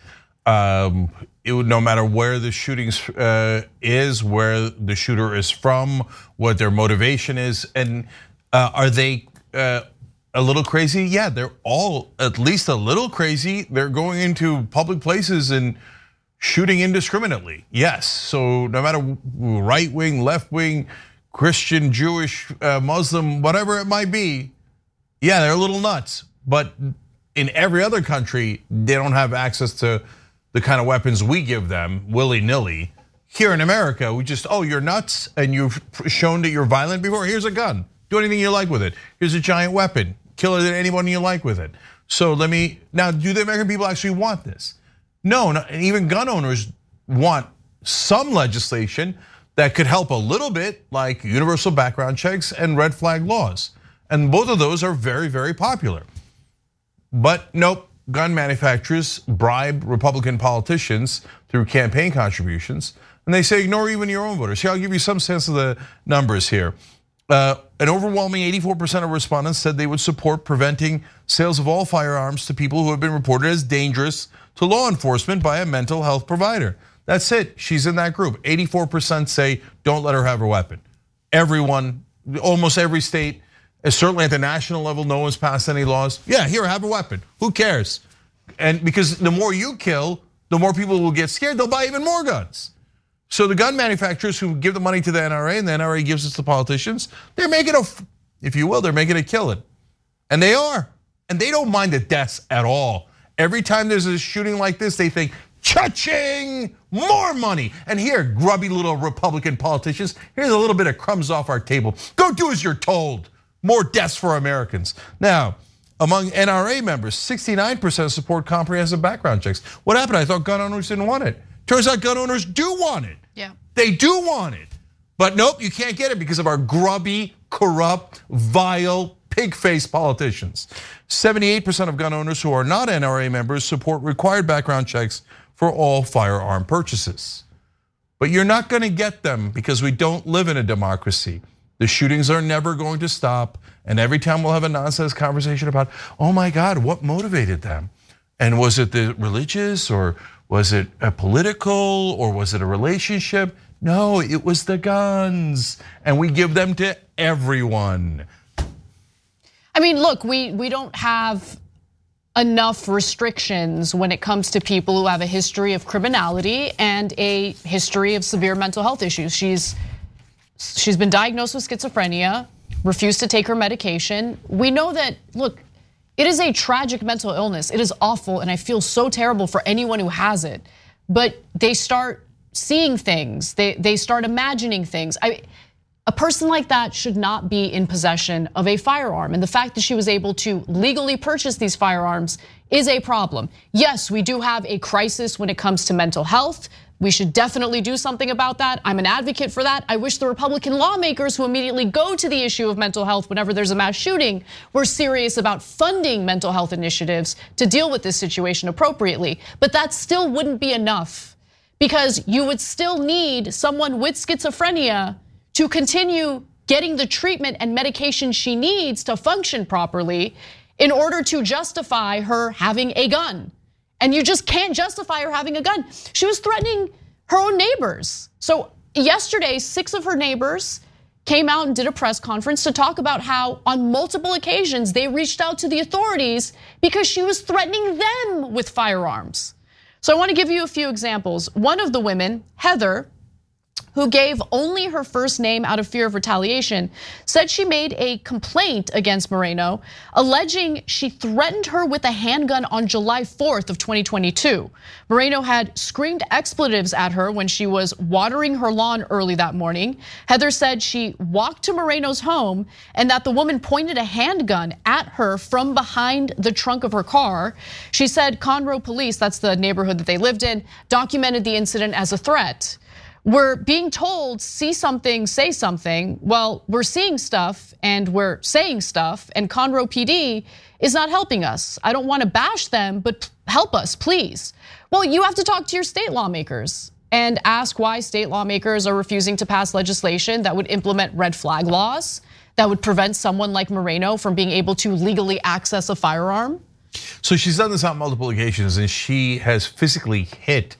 Um, it would, no matter where the shooting uh, is, where the shooter is from, what their motivation is, and uh, are they uh, a little crazy? Yeah, they're all at least a little crazy. They're going into public places and shooting indiscriminately. Yes, so no matter right wing, left wing, Christian, Jewish, uh, Muslim, whatever it might be, yeah, they're a little nuts. But in every other country, they don't have access to the kind of weapons we give them willy nilly. Here in America, we just, oh, you're nuts and you've shown that you're violent before. Here's a gun. Do anything you like with it. Here's a giant weapon. Kill anyone you like with it. So let me, now, do the American people actually want this? No, and even gun owners want some legislation that could help a little bit, like universal background checks and red flag laws. And both of those are very, very popular. But nope, gun manufacturers bribe Republican politicians through campaign contributions, and they say ignore even your own voters. Here, I'll give you some sense of the numbers here. Uh, an overwhelming 84% of respondents said they would support preventing sales of all firearms to people who have been reported as dangerous to law enforcement by a mental health provider. That's it. She's in that group. 84% say don't let her have a weapon. Everyone, almost every state, certainly at the national level, no one's passed any laws. Yeah, here, have a weapon. Who cares? And because the more you kill, the more people will get scared. They'll buy even more guns. So the gun manufacturers who give the money to the NRA and the NRA gives it to politicians, they're making a, if you will, they're making a killing. And they are. And they don't mind the deaths at all. Every time there's a shooting like this, they think, cha-ching, more money. And here, grubby little Republican politicians, here's a little bit of crumbs off our table. Go do as you're told. More deaths for Americans. Now, among NRA members, 69% support comprehensive background checks. What happened? I thought gun owners didn't want it. Turns out gun owners do want it. Yeah. They do want it. But nope, you can't get it because of our grubby, corrupt, vile, pig-faced politicians. 78% of gun owners who are not NRA members support required background checks for all firearm purchases. But you're not gonna get them because we don't live in a democracy. The shootings are never going to stop. And every time we'll have a nonsense conversation about, oh my God, what motivated them? And was it the religious or was it a political or was it a relationship? No, it was the guns. And we give them to everyone. I mean, look, we we don't have enough restrictions when it comes to people who have a history of criminality and a history of severe mental health issues. She's she's been diagnosed with schizophrenia, refused to take her medication. We know that look, it is a tragic mental illness. It is awful and I feel so terrible for anyone who has it. But they start seeing things. They they start imagining things. I a person like that should not be in possession of a firearm. And the fact that she was able to legally purchase these firearms is a problem. Yes, we do have a crisis when it comes to mental health. We should definitely do something about that. I'm an advocate for that. I wish the Republican lawmakers who immediately go to the issue of mental health whenever there's a mass shooting were serious about funding mental health initiatives to deal with this situation appropriately. But that still wouldn't be enough because you would still need someone with schizophrenia to continue getting the treatment and medication she needs to function properly in order to justify her having a gun. And you just can't justify her having a gun. She was threatening her own neighbors. So yesterday, six of her neighbors came out and did a press conference to talk about how on multiple occasions they reached out to the authorities because she was threatening them with firearms. So I want to give you a few examples. One of the women, Heather, who gave only her first name out of fear of retaliation, said she made a complaint against Moreno, alleging she threatened her with a handgun on July 4th of 2022. Moreno had screamed expletives at her when she was watering her lawn early that morning. Heather said she walked to Moreno's home and that the woman pointed a handgun at her from behind the trunk of her car. She said Conroe police, that's the neighborhood that they lived in, documented the incident as a threat we're being told see something, say something. Well, we're seeing stuff and we're saying stuff, and Conroe PD is not helping us. I don't want to bash them, but help us, please. Well, you have to talk to your state lawmakers and ask why state lawmakers are refusing to pass legislation that would implement red flag laws that would prevent someone like Moreno from being able to legally access a firearm. So she's done this on multiple occasions and she has physically hit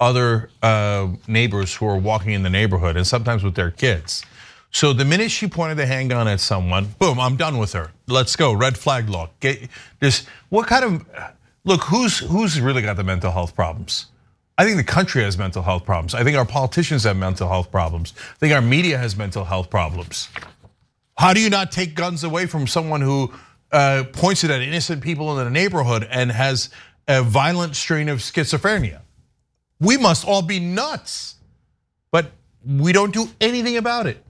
other uh, neighbors who are walking in the neighborhood and sometimes with their kids. So the minute she pointed the handgun at someone, boom, I'm done with her. Let's go, red flag law. Get this. What kind of look? Who's who's really got the mental health problems? I think the country has mental health problems. I think our politicians have mental health problems. I think our media has mental health problems. How do you not take guns away from someone who uh, points it at innocent people in the neighborhood and has a violent strain of schizophrenia? We must all be nuts. But we don't do anything about it.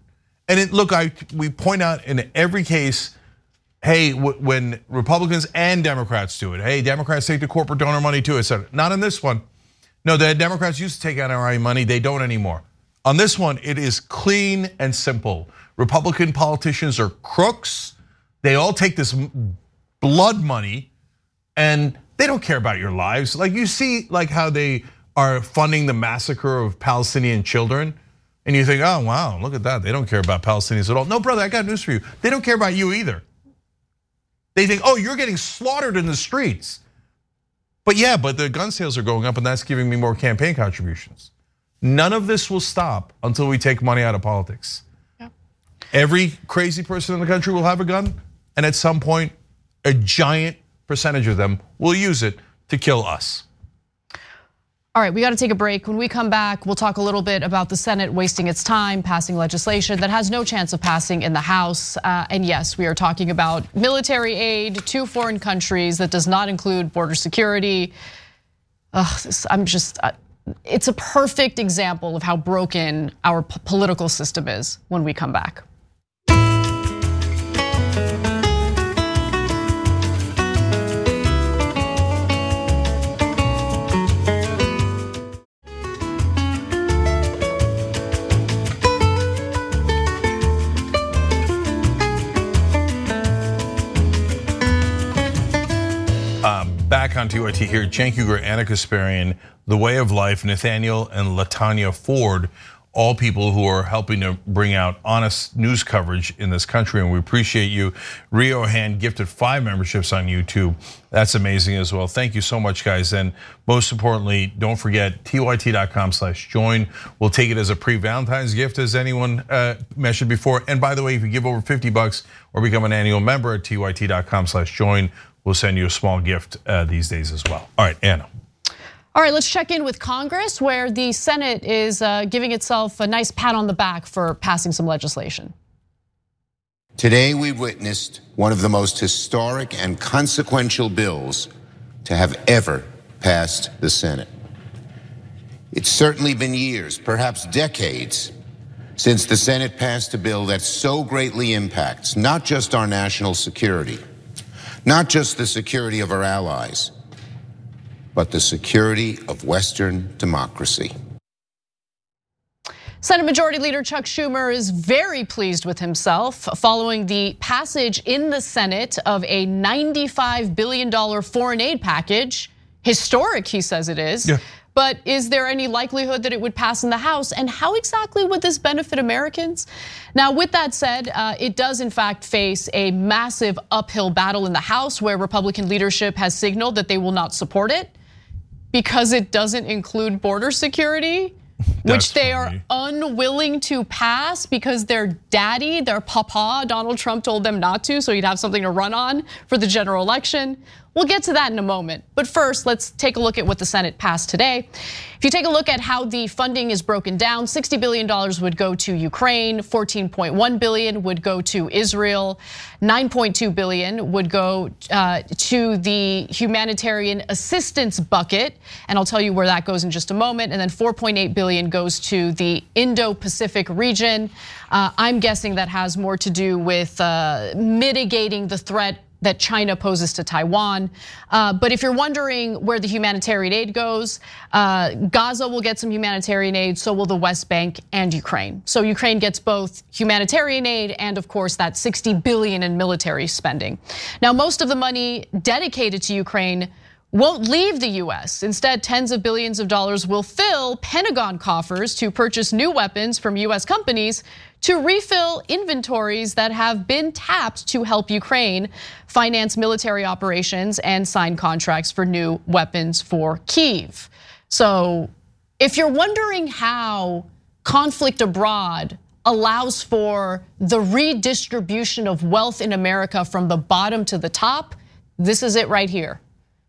And it, look, I we point out in every case, hey, when Republicans and Democrats do it, hey, Democrats take the corporate donor money too, etc. Not in this one. No, the Democrats used to take NRA money, they don't anymore. On this one, it is clean and simple. Republican politicians are crooks. They all take this blood money and they don't care about your lives. Like you see like how they are funding the massacre of Palestinian children. And you think, oh, wow, look at that. They don't care about Palestinians at all. No, brother, I got news for you. They don't care about you either. They think, oh, you're getting slaughtered in the streets. But yeah, but the gun sales are going up and that's giving me more campaign contributions. None of this will stop until we take money out of politics. Yeah. Every crazy person in the country will have a gun, and at some point, a giant percentage of them will use it to kill us. All right, we got to take a break. When we come back, we'll talk a little bit about the Senate wasting its time passing legislation that has no chance of passing in the House. Uh, and yes, we are talking about military aid to foreign countries that does not include border security. Ugh, I'm just, uh, it's a perfect example of how broken our political system is when we come back. On TYT here. Cenk Uygur, Ana Kasparian, The Way of Life, Nathaniel and Latanya Ford, all people who are helping to bring out honest news coverage in this country, and we appreciate you. Rio Hand gifted five memberships on YouTube. That's amazing as well. Thank you so much, guys. And most importantly, don't forget tyt.com slash join. We'll take it as a pre-Valentine's gift, as anyone uh, mentioned before. And by the way, if you give over 50 bucks or become an annual member at tyt.com slash join, we'll send you a small gift uh, these days as well. All right, Ana. All right, let's check in with Congress, where the Senate is uh, giving itself a nice pat on the back for passing some legislation. Today, we witnessed one of the most historic and consequential bills to have ever passed the Senate. It's certainly been years, perhaps decades, since the Senate passed a bill that so greatly impacts not just our national security not just the security of our allies, but the security of Western democracy. Senate Majority Leader Chuck Schumer is very pleased with himself following the passage in the Senate of a $95 billion foreign aid package. Historic, he says it is. Yeah. But is there any likelihood that it would pass in the House? And how exactly would this benefit Americans? Now, with that said, uh, it does in fact face a massive uphill battle in the House where Republican leadership has signaled that they will not support it because it doesn't include border security. (laughs) which they funny. are unwilling to pass because their daddy, their papa, Donald Trump told them not to, so he'd have something to run on for the general election. We'll get to that in a moment. But first, let's take a look at what the Senate passed today. If you take a look at how the funding is broken down, $60 billion would go to Ukraine, 14.1 billion would go to Israel, 9.2 billion would go uh, to the humanitarian assistance bucket, and I'll tell you where that goes in just a moment. And then 4.8 billion goes to the Indo-Pacific region. Uh, I'm guessing that has more to do with uh, mitigating the threat that China poses to Taiwan. Uh, but if you're wondering where the humanitarian aid goes, uh, Gaza will get some humanitarian aid, so will the West Bank and Ukraine. So Ukraine gets both humanitarian aid and of course that 60 billion in military spending. Now most of the money dedicated to Ukraine won't leave the US. Instead, tens of billions of dollars will fill Pentagon coffers to purchase new weapons from US companies to refill inventories that have been tapped to help Ukraine finance military operations and sign contracts for new weapons for Kiev. So, if you're wondering how conflict abroad allows for the redistribution of wealth in America from the bottom to the top, this is it right here.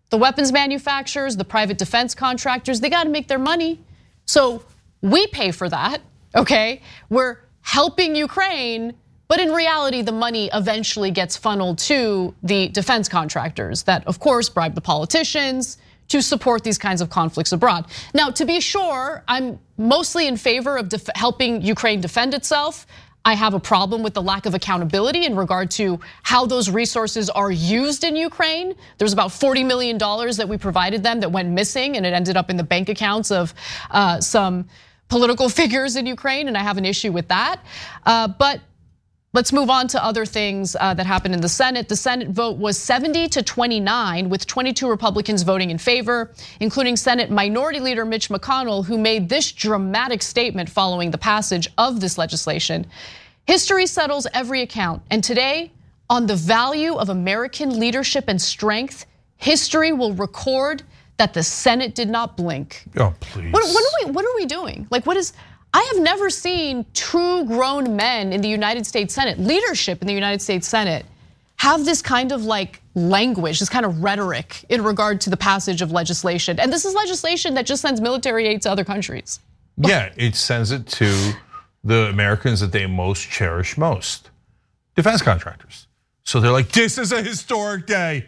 The weapons manufacturers, the private defense contractors, they got to make their money. So we pay for that, okay? We're helping Ukraine, but in reality, the money eventually gets funneled to the defense contractors that, of course, bribe the politicians to support these kinds of conflicts abroad. Now, to be sure, I'm mostly in favor of helping Ukraine defend itself. I have a problem with the lack of accountability in regard to how those resources are used in Ukraine. There's about $40 million that we provided them that went missing and it ended up in the bank accounts of uh, some political (laughs) figures in Ukraine, and I have an issue with that. Uh, but Let's move on to other things uh, that happened in the Senate. The Senate vote was 70 to 29, with 22 Republicans voting in favor, including Senate Minority Leader Mitch McConnell, who made this dramatic statement following the passage of this legislation. History settles every account, and today, on the value of American leadership and strength, history will record that the Senate did not blink. Oh, please. What, what, are we? What are we doing? Like, what is? I have never seen true grown men in the United States Senate, leadership in the United States Senate, have this kind of like language, this kind of rhetoric in regard to the passage of legislation. And this is legislation that just sends military aid to other countries. (laughs) Yeah, it sends it to the Americans that they most cherish most defense contractors. So they're like, this is a historic day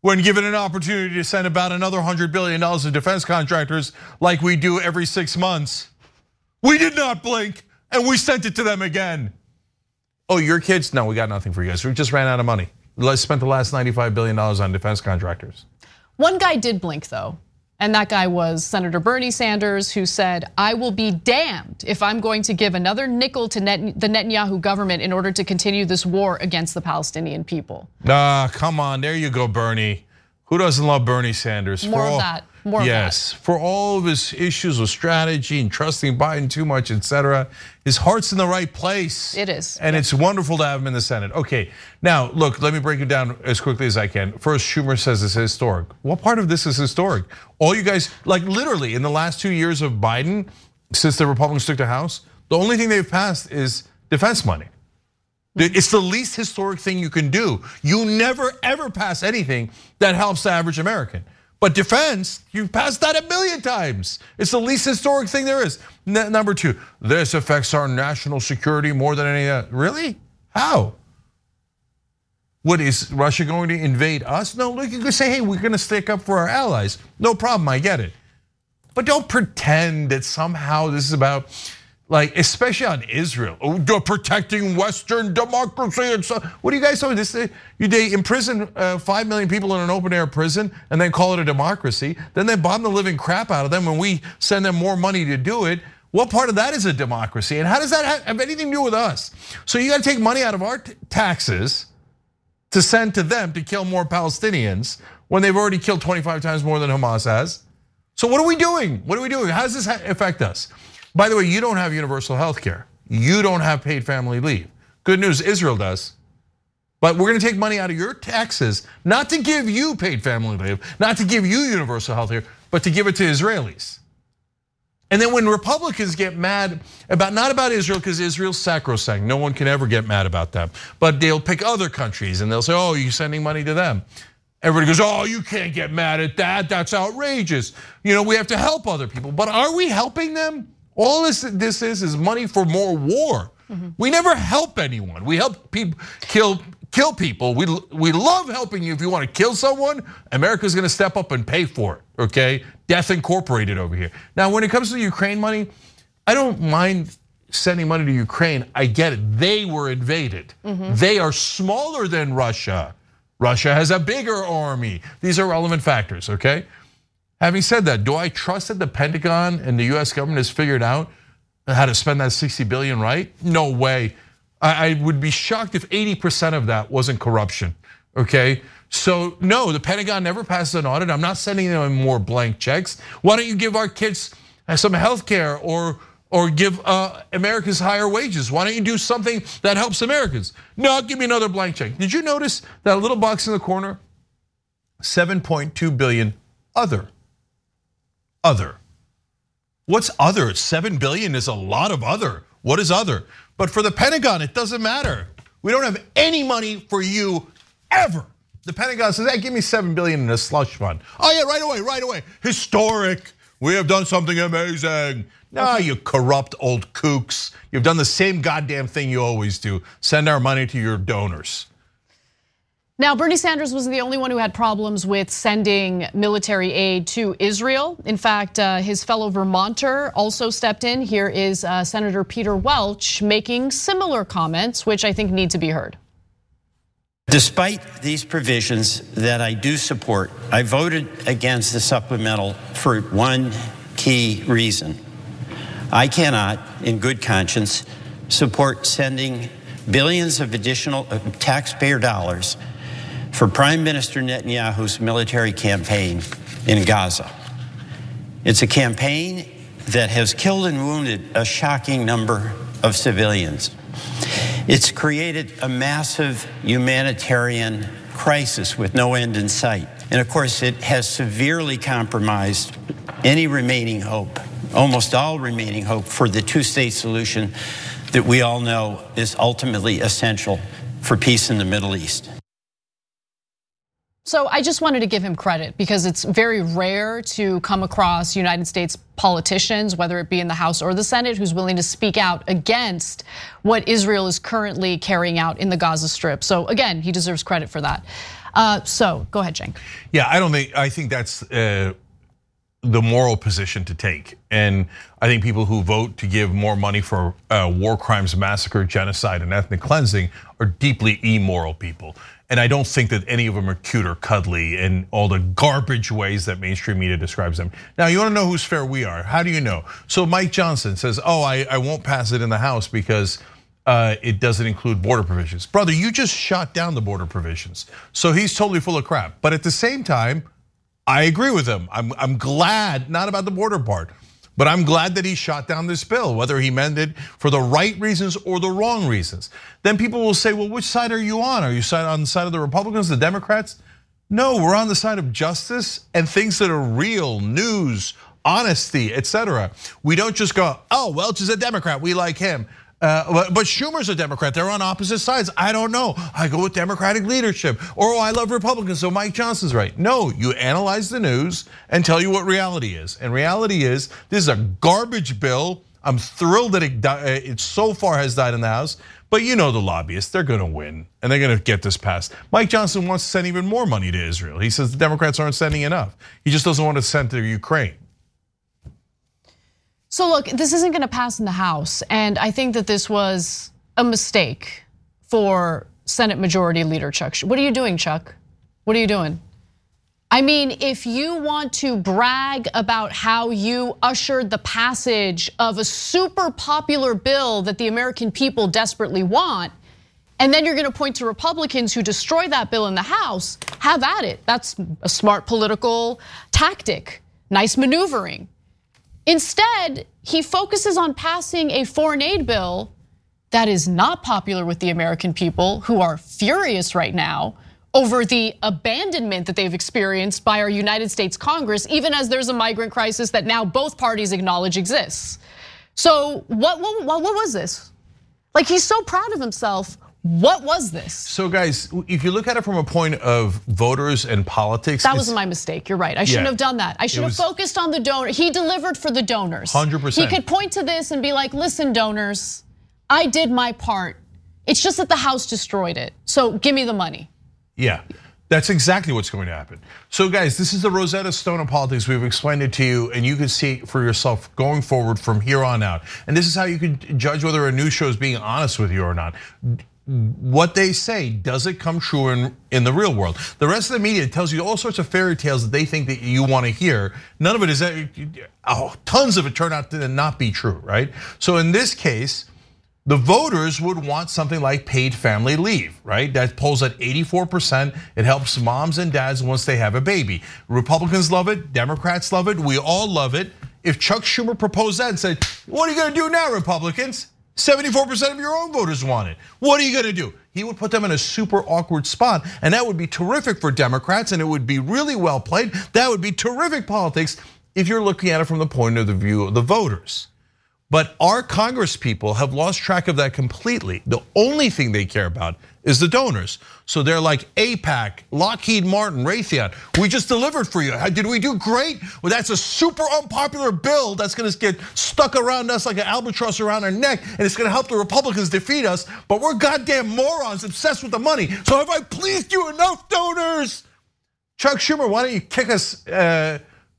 when given an opportunity to send about another $100 billion of defense contractors like we do every six months. We did not blink and we sent it to them again. Oh, your kids? No, we got nothing for you guys. We just ran out of money. Let's spent the last $95 billion on defense contractors. One guy did blink though. And that guy was Senator Bernie Sanders, who said, I will be damned if I'm going to give another nickel to Net the Netanyahu government in order to continue this war against the Palestinian people. Ah, come on, there you go, Bernie. Who doesn't love Bernie Sanders? More for of all, that. More yes, for all of his issues with strategy and trusting Biden too much, etc. His heart's in the right place. It is. And it's wonderful to have him in the Senate. Okay, now look, let me break it down as quickly as I can. First, Schumer says it's historic. What part of this is historic? All you guys, like literally in the last two years of Biden, since the Republicans took the House, the only thing they've passed is defense money. It's the least historic thing you can do. You never ever pass anything that helps the average American. But defense, you've passed that a million times. It's the least historic thing there is. Number two, this affects our national security more than any other. Really? How? What is Russia going to invade us? No, look, you can say, hey, we're going to stick up for our allies. No problem, I get it. But don't pretend that somehow this is about like especially on Israel, oh, protecting Western democracy and so. What do you guys do? This you they imprison uh, five million people in an open air prison and then call it a democracy. Then they bomb the living crap out of them, and we send them more money to do it. What part of that is a democracy, and how does that have anything to do with us? So you got to take money out of our taxes to send to them to kill more Palestinians when they've already killed 25 times more than Hamas has. So what are we doing? What are we doing? How does this affect us? By the way, you don't have universal health care. You don't have paid family leave. Good news, Israel does. But we're gonna take money out of your taxes, not to give you paid family leave, not to give you universal health care, but to give it to Israelis. And then when Republicans get mad about, not about Israel, because Israel's sacrosanct, no one can ever get mad about them, but they'll pick other countries and they'll say, oh, you're sending money to them. Everybody goes, oh, you can't get mad at that, that's outrageous. You know, we have to help other people, but are we helping them? All this this is is money for more war. Mm-hmm. We never help anyone. We help people kill kill people. We we love helping you if you want to kill someone. America's going to step up and pay for it. Okay, Death Incorporated over here. Now, when it comes to Ukraine money, I don't mind sending money to Ukraine. I get it. They were invaded. Mm-hmm. They are smaller than Russia. Russia has a bigger army. These are relevant factors. Okay. Having said that, do I trust that the Pentagon and the US government has figured out how to spend that 60 billion right? No way. I would be shocked if 80% of that wasn't corruption, okay? So no, the Pentagon never passes an audit. I'm not sending them more blank checks. Why don't you give our kids some health care or or give uh, Americans higher wages? Why don't you do something that helps Americans? No, give me another blank check. Did you notice that little box in the corner? 7.2 billion other other. What's other? 7 billion is a lot of other. What is other? But for the Pentagon, it doesn't matter. We don't have any money for you ever. The Pentagon says, hey, give me 7 billion in a slush fund. Oh yeah, right away, right away. Historic. We have done something amazing. No, you corrupt old kooks. You've done the same goddamn thing you always do. Send our money to your donors. Now, Bernie Sanders was the only one who had problems with sending military aid to Israel. In fact, uh, his fellow Vermonter also stepped in. Here is uh, Senator Peter Welch making similar comments, which I think need to be heard. Despite these provisions that I do support, I voted against the supplemental for one key reason. I cannot, in good conscience, support sending billions of additional uh, taxpayer dollars for Prime Minister Netanyahu's military campaign in Gaza. It's a campaign that has killed and wounded a shocking number of civilians. It's created a massive humanitarian crisis with no end in sight. And of course, it has severely compromised any remaining hope, almost all remaining hope for the two state solution that we all know is ultimately essential for peace in the Middle East. So I just wanted to give him credit because it's very rare to come across United States politicians, whether it be in the House or the Senate, who's willing to speak out against what Israel is currently carrying out in the Gaza Strip. So again, he deserves credit for that. Uh, so go ahead, Cenk. Yeah, I don't think I think that's uh, the moral position to take, and I think people who vote to give more money for uh, war crimes, massacre, genocide, and ethnic cleansing are deeply immoral people. And I don't think that any of them are cute or cuddly in all the garbage ways that mainstream media describes them. Now, you wanna know who's fair we are? How do you know? So Mike Johnson says, oh, I, I won't pass it in the House because uh, it doesn't include border provisions. Brother, you just shot down the border provisions. So he's totally full of crap. But at the same time, I agree with him. I'm, I'm glad, not about the border part, but I'm glad that he shot down this bill, whether he meant it for the right reasons or the wrong reasons. Then people will say, well, which side are you on? Are you on the side of the Republicans, the Democrats? No, we're on the side of justice and things that are real, news, honesty, etc. We don't just go, oh, Welch is a Democrat, we like him. Uh, but Schumer's a Democrat. They're on opposite sides. I don't know. I go with Democratic leadership. Or oh, I love Republicans, so Mike Johnson's right. No, you analyze the news and tell you what reality is. And reality is this is a garbage bill. I'm thrilled that it, uh, it so far has died in the House. But you know the lobbyists, they're gonna win and they're gonna get this passed. Mike Johnson wants to send even more money to Israel. He says the Democrats aren't sending enough. He just doesn't want to send to Ukraine. So look, this isn't going to pass in the House, and I think that this was a mistake for Senate Majority Leader Chuck. What are you doing, Chuck? What are you doing? I mean, if you want to brag about how you ushered the passage of a super popular bill that the American people desperately want, and then you're gonna point to Republicans who destroy that bill in the House, have at it. That's a smart political tactic, nice maneuvering. Instead, he focuses on passing a foreign aid bill that is not popular with the American people who are furious right now over the abandonment that they've experienced by our United States Congress, even as there's a migrant crisis that now both parties acknowledge exists. So, what, what, what, was this? Like, he's so proud of himself. What was this? So, guys, if you look at it from a point of voters and politics, that was my mistake. You're right. I shouldn't yeah, have done that. I should have focused on the donor. He delivered for the donors. Hundred percent. He could point to this and be like, "Listen, donors, I did my part. It's just that the House destroyed it. So give me the money." Yeah. That's exactly what's going to happen. So, guys, this is the Rosetta Stone of politics. We've explained it to you, and you can see for yourself going forward from here on out. And this is how you can judge whether a news show is being honest with you or not what they say does it come true in, in the real world? The rest of the media tells you all sorts of fairy tales that they think that you want to hear. None of it is uh, uh, oh, tons of it turn out to not be true right? So in this case the voters would want something like paid family leave right? That polls at 84% it helps moms and dads once they have a baby. Republicans love it democrats love it we all love it. If chuck schumer proposed that and said what are you going to do now republicans 74% of your own voters want it. What are you gonna do? He would put them in a super awkward spot, and that would be terrific for Democrats, and it would be really well played. That would be terrific politics if you're looking at it from the point of the view of the voters. But our Congress people have lost track of that completely. The only thing they care about is the donors. So they're like AIPAC, Lockheed Martin, Raytheon. We just delivered for you. Did we do great? Well, that's a super unpopular bill that's gonna get stuck around us like an albatross around our neck, and it's gonna help the Republicans defeat us. But we're goddamn morons obsessed with the money. So have I pleased you enough, donors? Chuck Schumer, why don't you kick us? Uh,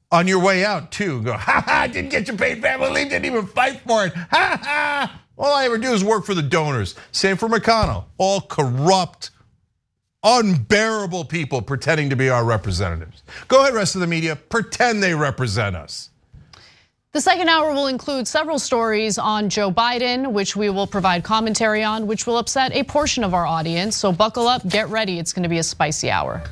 on your way out too. Go, ha ha, didn't get your paid family leave, didn't even fight for it. Ha ha. All I ever do is work for the donors. Same for McConnell. All corrupt, unbearable people pretending to be our representatives. Go ahead, rest of the media, pretend they represent us. The second hour will include several stories on Joe Biden, which we will provide commentary on, which will upset a portion of our audience. So buckle up, get ready. It's going to be a spicy hour.